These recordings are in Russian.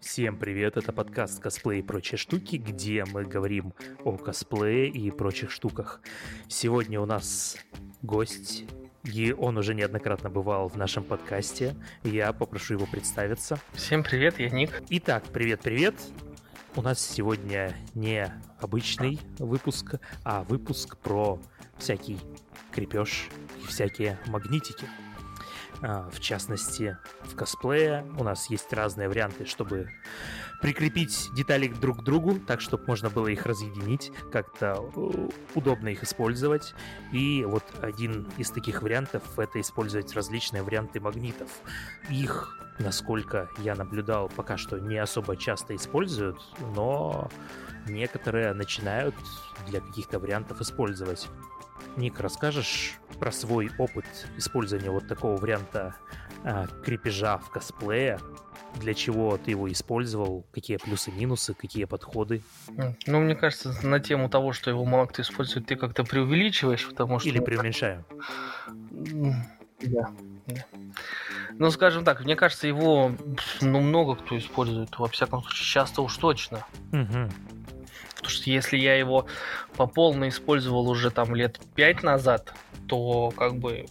Всем привет, это подкаст «Косплей и прочие штуки», где мы говорим о косплее и прочих штуках. Сегодня у нас гость, и он уже неоднократно бывал в нашем подкасте. Я попрошу его представиться. Всем привет, я Ник. Итак, привет-привет. У нас сегодня не обычный выпуск, а выпуск про всякий крепеж и всякие магнитики. А, в частности, в косплее у нас есть разные варианты, чтобы прикрепить детали друг к другу, так, чтобы можно было их разъединить, как-то э, удобно их использовать. И вот один из таких вариантов — это использовать различные варианты магнитов. Их, насколько я наблюдал, пока что не особо часто используют, но некоторые начинают для каких-то вариантов использовать. Ник, расскажешь про свой опыт использования вот такого варианта э, крепежа в косплее? Для чего ты его использовал? Какие плюсы-минусы? Какие подходы? Ну, мне кажется, на тему того, что его мало кто использует, ты как-то преувеличиваешь, потому что... Или преуменьшаю? Да. да. Ну, скажем так, мне кажется, его ну, много кто использует. Во всяком случае, часто уж точно. Угу. Потому что если я его по полной использовал уже там лет пять назад, то как бы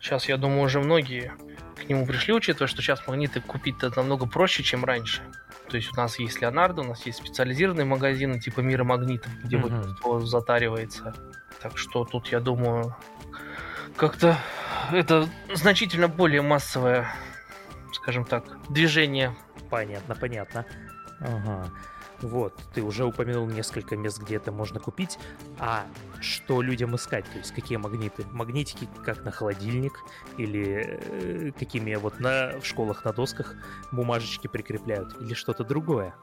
сейчас, я думаю, уже многие к нему пришли, учитывая, что сейчас магниты купить намного проще, чем раньше. То есть у нас есть Леонардо, у нас есть специализированные магазины типа Мира Магнитов, где uh-huh. большинство затаривается. Так что тут, я думаю, как-то это значительно более массовое, скажем так, движение. Понятно, понятно. Ага. Вот, ты уже упомянул несколько мест, где это можно купить. А что людям искать? То есть какие магниты? Магнитики как на холодильник или э, какими вот на, в школах на досках бумажечки прикрепляют? Или что-то другое?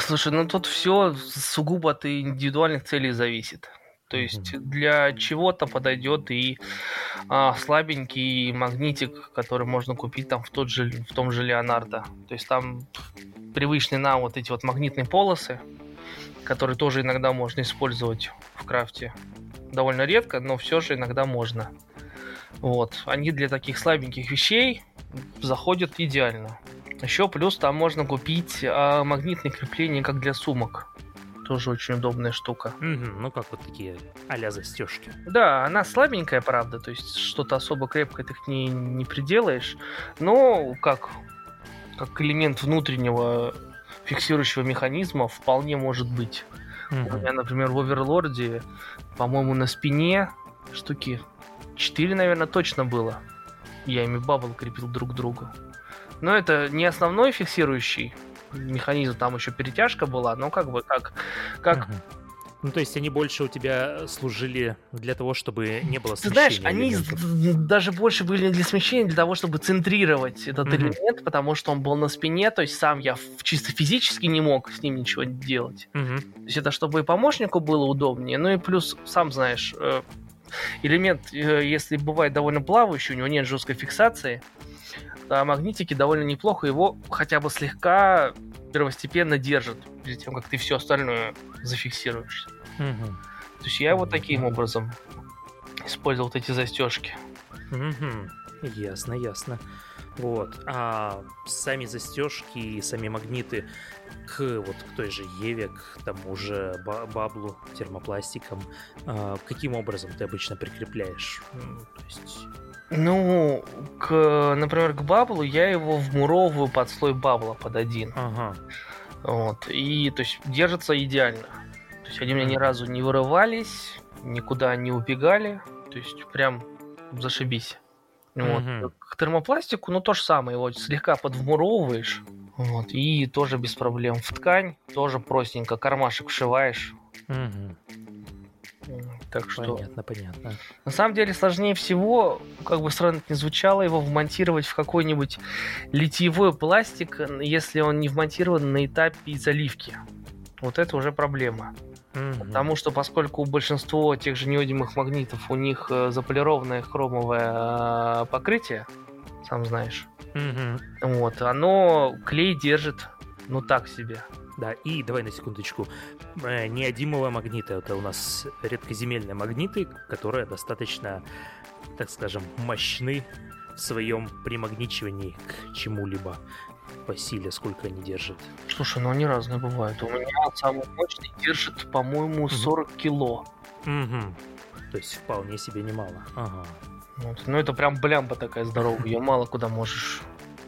Слушай, ну тут все сугубо от индивидуальных целей зависит. То есть для чего-то подойдет и а, слабенький магнитик, который можно купить там в, тот же, в том же Леонардо. То есть там привычные нам вот эти вот магнитные полосы, которые тоже иногда можно использовать в крафте. Довольно редко, но все же иногда можно. Вот. Они для таких слабеньких вещей заходят идеально. Еще плюс там можно купить а, магнитные крепления как для сумок тоже очень удобная штука. Угу, ну как вот такие а застежки. Да, она слабенькая, правда, то есть что-то особо крепкое ты к ней не приделаешь, но как, как элемент внутреннего фиксирующего механизма вполне может быть. Угу. У меня, например, в Оверлорде, по-моему, на спине штуки 4, наверное, точно было. Я ими бабл крепил друг к другу. Но это не основной фиксирующий механизм, там еще перетяжка была, но как бы как... как угу. Ну, то есть они больше у тебя служили для того, чтобы не было смещения. Ты знаешь, они элементов. даже больше были для смещения, для того, чтобы центрировать этот mm элемент, потому что он был на спине, то есть сам я чисто физически не мог с ним ничего делать. mm То есть это чтобы и помощнику было удобнее, ну и плюс, сам знаешь, э, элемент, э, если бывает довольно плавающий, у него нет жесткой фиксации, а магнитики довольно неплохо его хотя бы слегка первостепенно держат, перед тем, как ты все остальное зафиксируешь. Угу. То есть я вот таким образом использовал вот эти застежки. Угу. Ясно, ясно. Вот. А сами застежки и сами магниты к вот к той же Еве, к тому же баблу, термопластикам, а, каким образом ты обычно прикрепляешь? То есть ну, к, например, к баблу я его вмуровываю под слой бабла под один. Ага. Вот. И, то есть, держится идеально. То есть, они у меня ни разу не вырывались, никуда не убегали. То есть, прям зашибись. Вот. Угу. К термопластику, ну, то же самое. Его слегка подвмуровываешь. Вот. И тоже без проблем. В ткань тоже простенько. Кармашек вшиваешь. Угу. Так что... Понятно, понятно. На самом деле сложнее всего, как бы странно это ни звучало, его вмонтировать в какой-нибудь литьевой пластик, если он не вмонтирован на этапе заливки. Вот это уже проблема. Угу. Потому что поскольку у большинства тех же неодимых магнитов у них э, заполированное хромовое э, покрытие, сам знаешь, угу. вот, оно клей держит, ну так себе. Да, и давай на секундочку. Э, неодимовые магниты. Это у нас редкоземельные магниты, которые достаточно, так скажем, мощны в своем примагничивании к чему-либо. по силе, сколько они держат? Слушай, ну они разные бывают. У меня самый мощный держит, по-моему, 40 кило. Угу. То есть вполне себе немало. Ага. Вот. Ну это прям блямба такая здоровая, ее мало куда можешь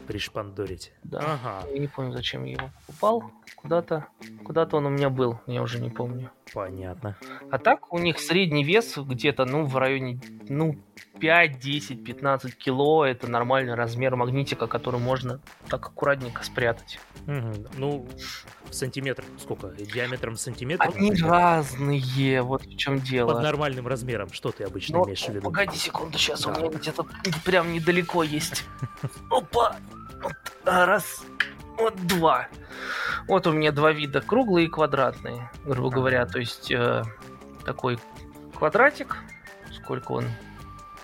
Пришпандорить. Да. Ага, Я не помню, зачем я его покупал. Куда-то, куда-то он у меня был, я уже не помню. Понятно. А так у них средний вес где-то, ну, в районе, ну, 5, 10, 15 кило. Это нормальный размер магнитика, который можно так аккуратненько спрятать. Мгм. Ну, сантиметр сколько? Диаметром сантиметр? Они разные, вот в чем Под дело. нормальным размером. Что ты обычно Ну, имеешь в виду? погоди секунду, сейчас у Да. меня где-то прям недалеко есть. Опа! А, раз, вот два. Вот у меня два вида, круглые и квадратные, грубо говоря. То есть э, такой квадратик, сколько он?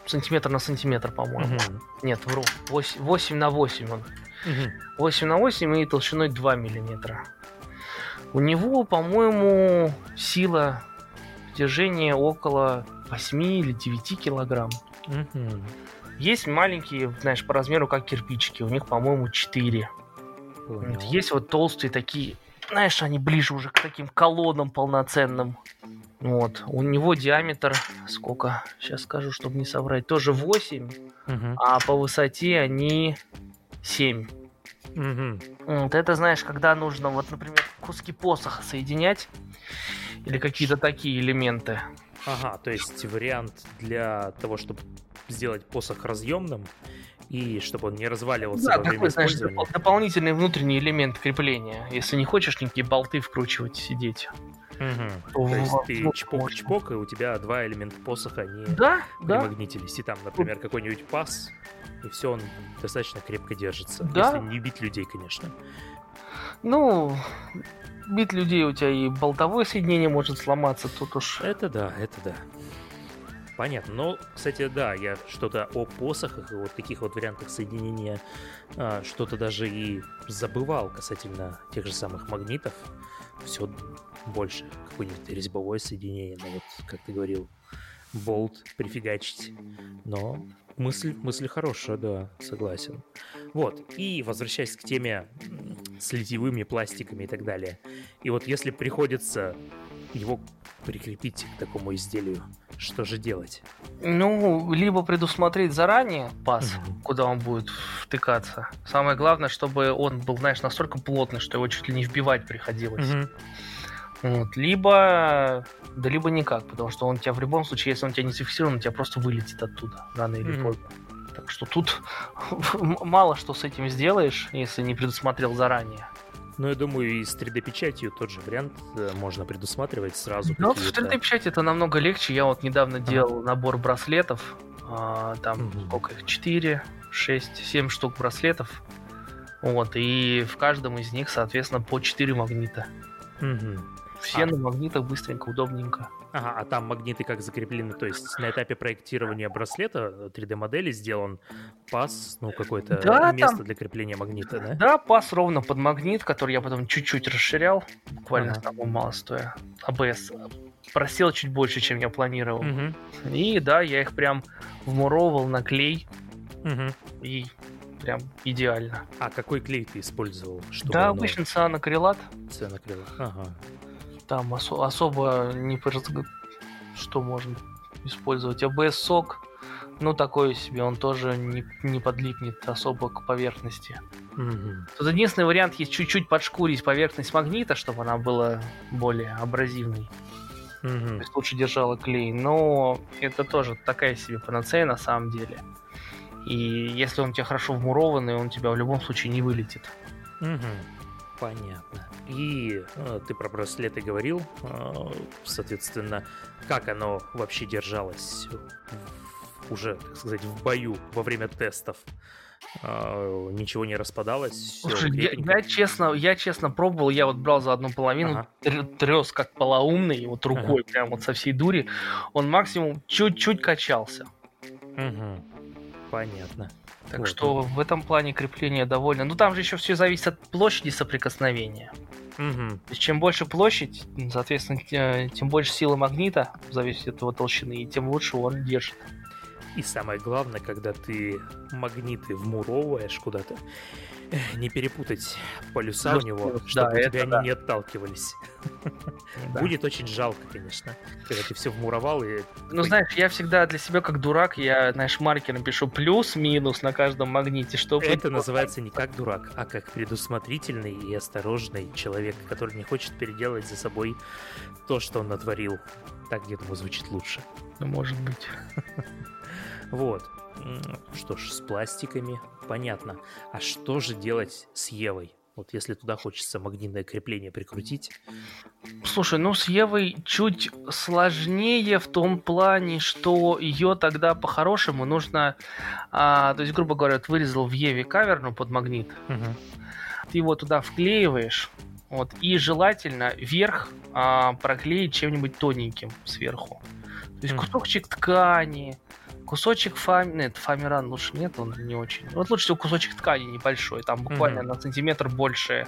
Сантиметр на сантиметр, по-моему. Мгм. Нет, вру. 8, 8 на 8 он. Мгм. 8 на 8 и толщиной 2 миллиметра. У него, по-моему, сила движения около 8 или 9 килограмм. Мгм. Есть маленькие, знаешь, по размеру как кирпичики. У них, по-моему, 4. Понял. Есть вот толстые такие, знаешь, они ближе уже к таким колоннам полноценным. Вот. У него диаметр сколько? Сейчас скажу, чтобы не соврать. Тоже 8, Мгм. а по высоте они 7. Мгм. Вот это, знаешь, когда нужно, вот, например, куски посоха соединять или какие-то такие элементы. Ага, то есть вариант для того, чтобы сделать посох разъемным и чтобы он не разваливался Да, во время такой, знаешь, дополнительный внутренний элемент крепления. Если не хочешь никакие болты вкручивать, сидеть. Мгм. то То есть ты ну, чпок-чпок, и у тебя два элемента посоха, они Да, да. примагнитились. И там, например, какой-нибудь паз, и все, он достаточно крепко держится. Да. Если не бить людей, конечно. Ну, бит людей у тебя и болтовое соединение может сломаться, тут уж... Это да, это да. Понятно. Но, кстати, да, я что-то о посохах и вот таких вот вариантах соединения а, что-то даже и забывал касательно тех же самых магнитов. Все больше какое-нибудь резьбовое соединение, ну вот, как ты говорил, болт прифигачить. Но мысль, мысль хорошая, да, согласен. Вот, и возвращаясь к теме с литьевыми пластиками и так далее. И вот если приходится его прикрепить к такому изделию, что же делать? Ну, либо предусмотреть заранее паз, Мгм. куда он будет втыкаться. Самое главное, чтобы он был, знаешь, настолько плотный, что его чуть ли не вбивать приходилось. Вот. Либо... Да либо никак, потому что он тебя в любом случае, если он тебя не зафиксирован, он тебя просто вылетит оттуда, рано или Мгм. поздно. Так что тут мало что с этим сделаешь, если не предусмотрел заранее. Ну, я думаю, и с 3D-печатью тот же вариант э, можно предусматривать сразу. Ну, какие-то- 3D-печати это намного легче. Я вот недавно делал набор браслетов. а, там Мгм. сколько их? 4, 6, 7 штук браслетов. Вот, и в каждом из них, соответственно, по 4 магнита. Мгм. Все А. на магнитах быстренько, удобненько. Ага, а там магниты как закреплены? То есть на этапе проектирования браслета 3D-модели сделан паз, ну, какое-то Да, место там- для крепления магнита, да? Да, пас ровно под магнит, который я потом чуть-чуть расширял, буквально Ага. самого мало стоя. АБС просел чуть больше, чем я планировал. Мгм. И да, я их прям вмуровал на клей, Мгм. и прям идеально. А какой клей ты использовал? Чтобы да, обычно цианокрилат. цена крыла? Ага. Там осо- особо не что можно использовать. АБС-сок, ну такой себе, он тоже не, не подлипнет особо к поверхности. Мгм. Тут единственный вариант есть чуть-чуть подшкурить поверхность магнита, чтобы она была более абразивной. То Мгм. есть лучше держала клей. Но это тоже такая себе панацея на самом деле. И если он у тебя хорошо вмурованный, он у тебя в любом случае не вылетит. Мгм. Понятно. И э, ты про браслеты говорил, э, соответственно, как оно вообще держалось уже, так сказать, в бою во время тестов? Э, Ничего не распадалось? Слушай, я, я честно, я честно пробовал, я вот брал за одну половину, Ага. тр- трес как полоумный, вот рукой прям вот со всей дури. Он максимум чуть-чуть качался. Мгм. Понятно. Так Вот. что в этом плане крепление довольно. Ну там же еще все зависит от площади соприкосновения. Мгм. То есть чем больше площадь, соответственно, те- тем больше силы магнита, зависит от его толщины, и тем лучше он держит. И самое главное, когда ты магниты вмуровываешь куда-то, Не перепутать полюса у него, Да, чтобы это тебя да. они не отталкивались. Да. Будет очень жалко, конечно, когда ты все вмуровал и... Ну, знаешь, я всегда для себя как дурак, я, знаешь, маркером пишу плюс-минус на каждом магните, чтобы... Это называется не как дурак, а как предусмотрительный и осторожный человек, который не хочет переделать за собой то, что он натворил. Так, я думаю, звучит лучше. Ну, может быть. Вот. Что ж, с пластиками понятно. А что же делать с Евой? Вот если туда хочется магнитное крепление прикрутить. Слушай, ну с Евой чуть сложнее в том плане, что ее тогда по-хорошему нужно... а, то есть, грубо говоря, вот вырезал в Еве каверну под магнит, ты его туда вклеиваешь, вот, и желательно верх а, проклеить чем-нибудь тоненьким сверху. То есть кусочек ткани, кусочек фами... Нет, фамиран лучше нет, он не очень. Вот лучше всего кусочек ткани небольшой, там буквально Мгм. на сантиметр больше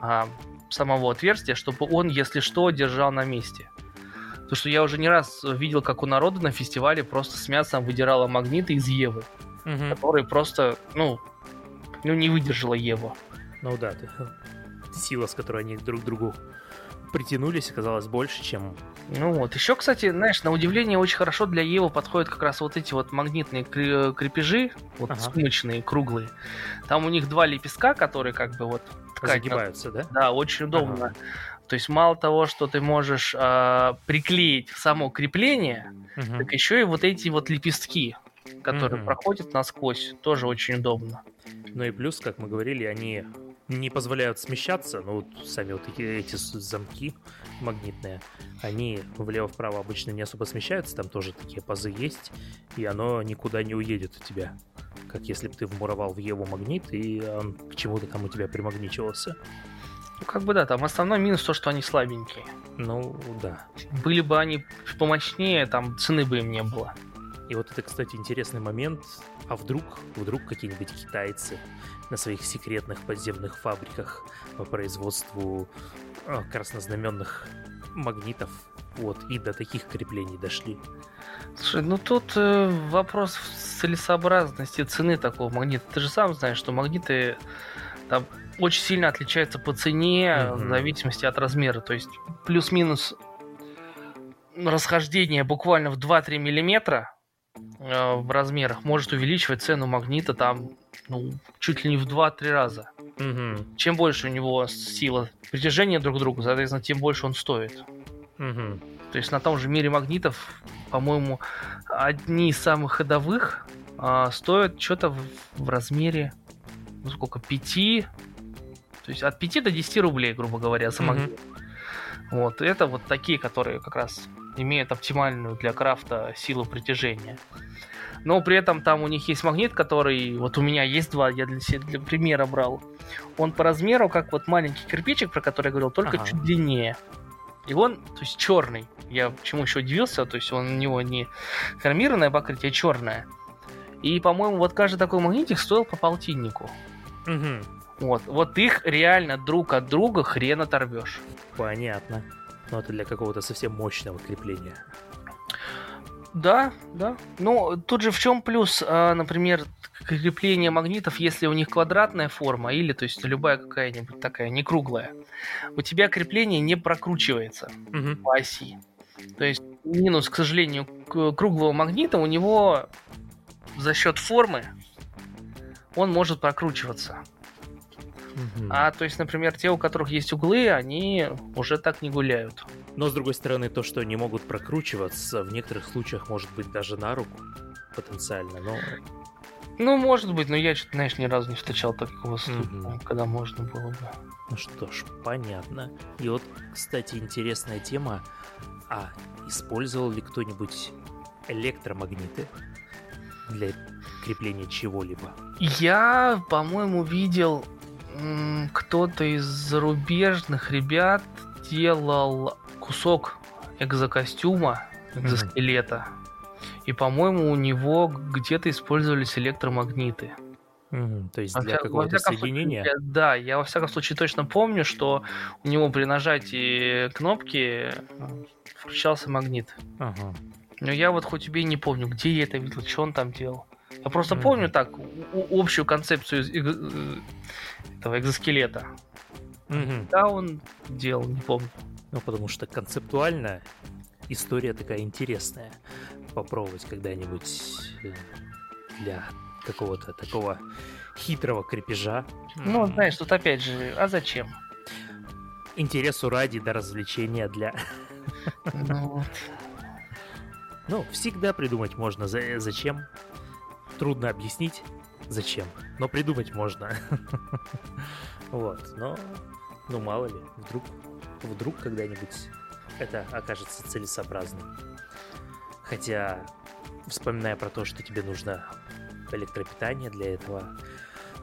а, самого отверстия, чтобы он, если что, держал на месте. Потому что я уже не раз видел, как у народа на фестивале просто с мясом выдирала магниты из Евы, Мгм. которые просто, ну, ну не выдержала Ева. Ну да, ты- сила, с которой они друг другу притянулись, оказалась больше, чем... Ну вот. Еще, кстати, знаешь, на удивление очень хорошо для Евы подходят как раз вот эти вот магнитные крепежи, вот Ага. сумочные, круглые. Там у них два лепестка, которые как бы вот ткань Загибаются, да? Да, очень удобно. То есть мало того, что ты можешь а, приклеить само крепление, Мгм. так еще и вот эти вот лепестки, которые Мгм. проходят насквозь, тоже очень удобно. Ну и плюс, как мы говорили, они не позволяют смещаться, но вот сами вот эти, эти замки магнитные, они влево-вправо обычно не особо смещаются, там тоже такие пазы есть, и оно никуда не уедет у тебя. Как если бы ты вмуровал в Еву магнит, и он к чему-то там у тебя примагничивался. Ну, как бы да, там основной минус то, что они слабенькие. Ну, да. Были бы они помощнее, там цены бы им не было. И вот это, кстати, интересный момент. А вдруг, вдруг какие-нибудь китайцы на своих секретных подземных фабриках по производству а, краснознаменных магнитов вот и до таких креплений дошли. Слушай, ну тут э, вопрос целесообразности цены такого магнита. Ты же сам знаешь, что магниты там очень сильно отличаются по цене Мгм. в зависимости от размера. То есть плюс-минус расхождение буквально в 2-3 миллиметра э, в размерах может увеличивать цену магнита там ну, чуть ли не в 2-3 раза. Мгм, Чем больше у него сила притяжения друг к другу, соответственно, тем больше он стоит. мгм. То есть на том же мире магнитов, по-моему, одни из самых ходовых а, стоят что-то в, в размере, ну сколько, 5, то есть от 5 до 10 рублей, грубо говоря, за магнит. Вот, это вот такие, которые как раз имеют оптимальную для крафта силу притяжения. Но при этом там у них есть магнит, который, вот у меня есть два, я для себя для примера брал. Он по размеру, как вот маленький кирпичик, про который я говорил, только Ага. чуть длиннее. И он, то есть черный. Я почему еще удивился, то есть он, у него не хромированное покрытие, а черное. И, по-моему, вот каждый такой магнитик стоил по полтиннику. Мгм. Вот, вот их реально друг от друга хрен оторвешь. Понятно. Но это для какого-то совсем мощного крепления. Да, да. Ну, тут же в чем плюс, а, например, крепление магнитов, если у них квадратная форма или, то есть, любая какая-нибудь такая, не круглая, у тебя крепление не прокручивается Мгм. по оси. То есть, минус, к сожалению, круглого магнита у него за счет формы он может прокручиваться. Мгм. А то есть, например, те, у которых есть углы, они уже так не гуляют. Но, с другой стороны, то, что они могут прокручиваться, в некоторых случаях может быть даже на руку потенциально, но... Ну, может быть, но я что-то, знаешь, ни разу не встречал такого случая, Мгм. когда можно было бы. Ну что ж, понятно. И вот, кстати, интересная тема. А использовал ли кто-нибудь электромагниты для крепления чего-либо? Я, по-моему, видел кто-то из зарубежных ребят делал кусок экзокостюма, экзоскелета. И, по-моему, у него где-то использовались электромагниты. Мгм, То есть для какого-то случае, соединения? я- да, я во всяком случае точно помню, что у него при нажатии кнопки э, включался магнит. Ага. Но я вот хоть тебе и не помню, где я это видел, что он там делал. Я просто Мгм. помню так общую концепцию э, этого экзоскелета. Мгм. Да, он делал, не помню. Ну, потому что концептуально история такая интересная. Попробовать когда-нибудь э, для какого-то такого хитрого крепежа. Ну, знаешь, тут опять же, а зачем? Интересу ради, до развлечения для... Ну, вот. Ну, всегда придумать можно. За- Зачем? Трудно объяснить, зачем. Но придумать можно. Вот, но... Ну, мало ли, вдруг, вдруг когда-нибудь это окажется целесообразным. Хотя, вспоминая про то, что тебе нужно электропитание для этого,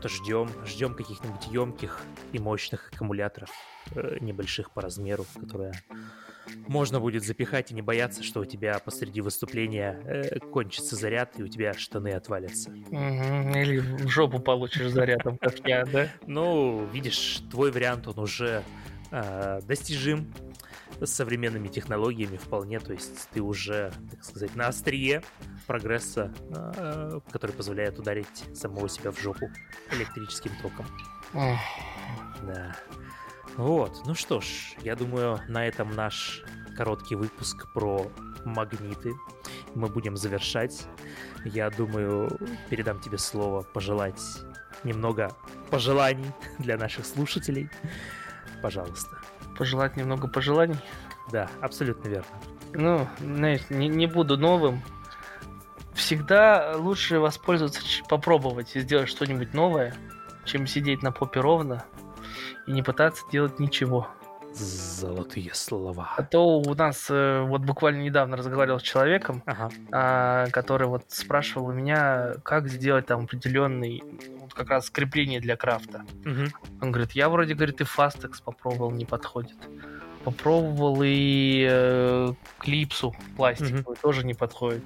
то ждем, ждем каких-нибудь емких и мощных аккумуляторов, э, небольших по размеру, которые можно будет запихать и не бояться, что у тебя посреди выступления э, кончится заряд и у тебя штаны отвалятся. Или в жопу получишь зарядом, как я, да? Ну, видишь, твой вариант, он уже э, достижим с современными технологиями вполне, то есть ты уже, так сказать, на острие прогресса, э, который позволяет ударить самого себя в жопу электрическим током. Эх, Да. Вот, ну что ж, я думаю, на этом наш короткий выпуск про магниты мы будем завершать. Я думаю, передам тебе слово пожелать немного пожеланий для наших слушателей. Пожалуйста. Пожелать немного пожеланий. Да, абсолютно верно. Ну, знаешь, не, не буду новым. Всегда лучше воспользоваться, попробовать и сделать что-нибудь новое, чем сидеть на попе ровно и не пытаться делать ничего. Золотые А слова. то у нас э, вот буквально недавно разговаривал с человеком, Ага. а, который вот спрашивал у меня, как сделать там определенный вот как раз крепление для крафта. Мгм. Он говорит, я вроде, говорит, и Fastex попробовал, не подходит. Попробовал и э, клипсу пластиковую, тоже не подходит.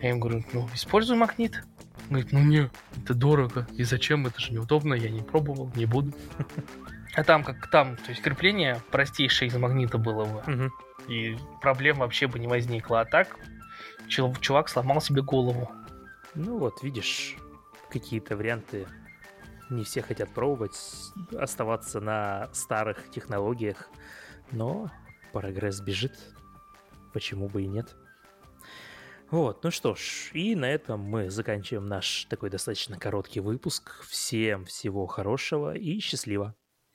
Я ему говорю, ну, используй магнит. Он говорит, ну не, это дорого. И зачем? Это же неудобно, я не пробовал, не буду. А там как там, то есть крепление простейшее из магнита было бы. Мгм. И проблем вообще бы не возникло. А так чувак сломал себе голову. Ну вот, видишь, какие-то варианты не все хотят пробовать, оставаться на старых технологиях, но прогресс бежит, почему бы и нет. Вот, ну что ж, и на этом мы заканчиваем наш такой достаточно короткий выпуск. Всем всего хорошего и счастливо.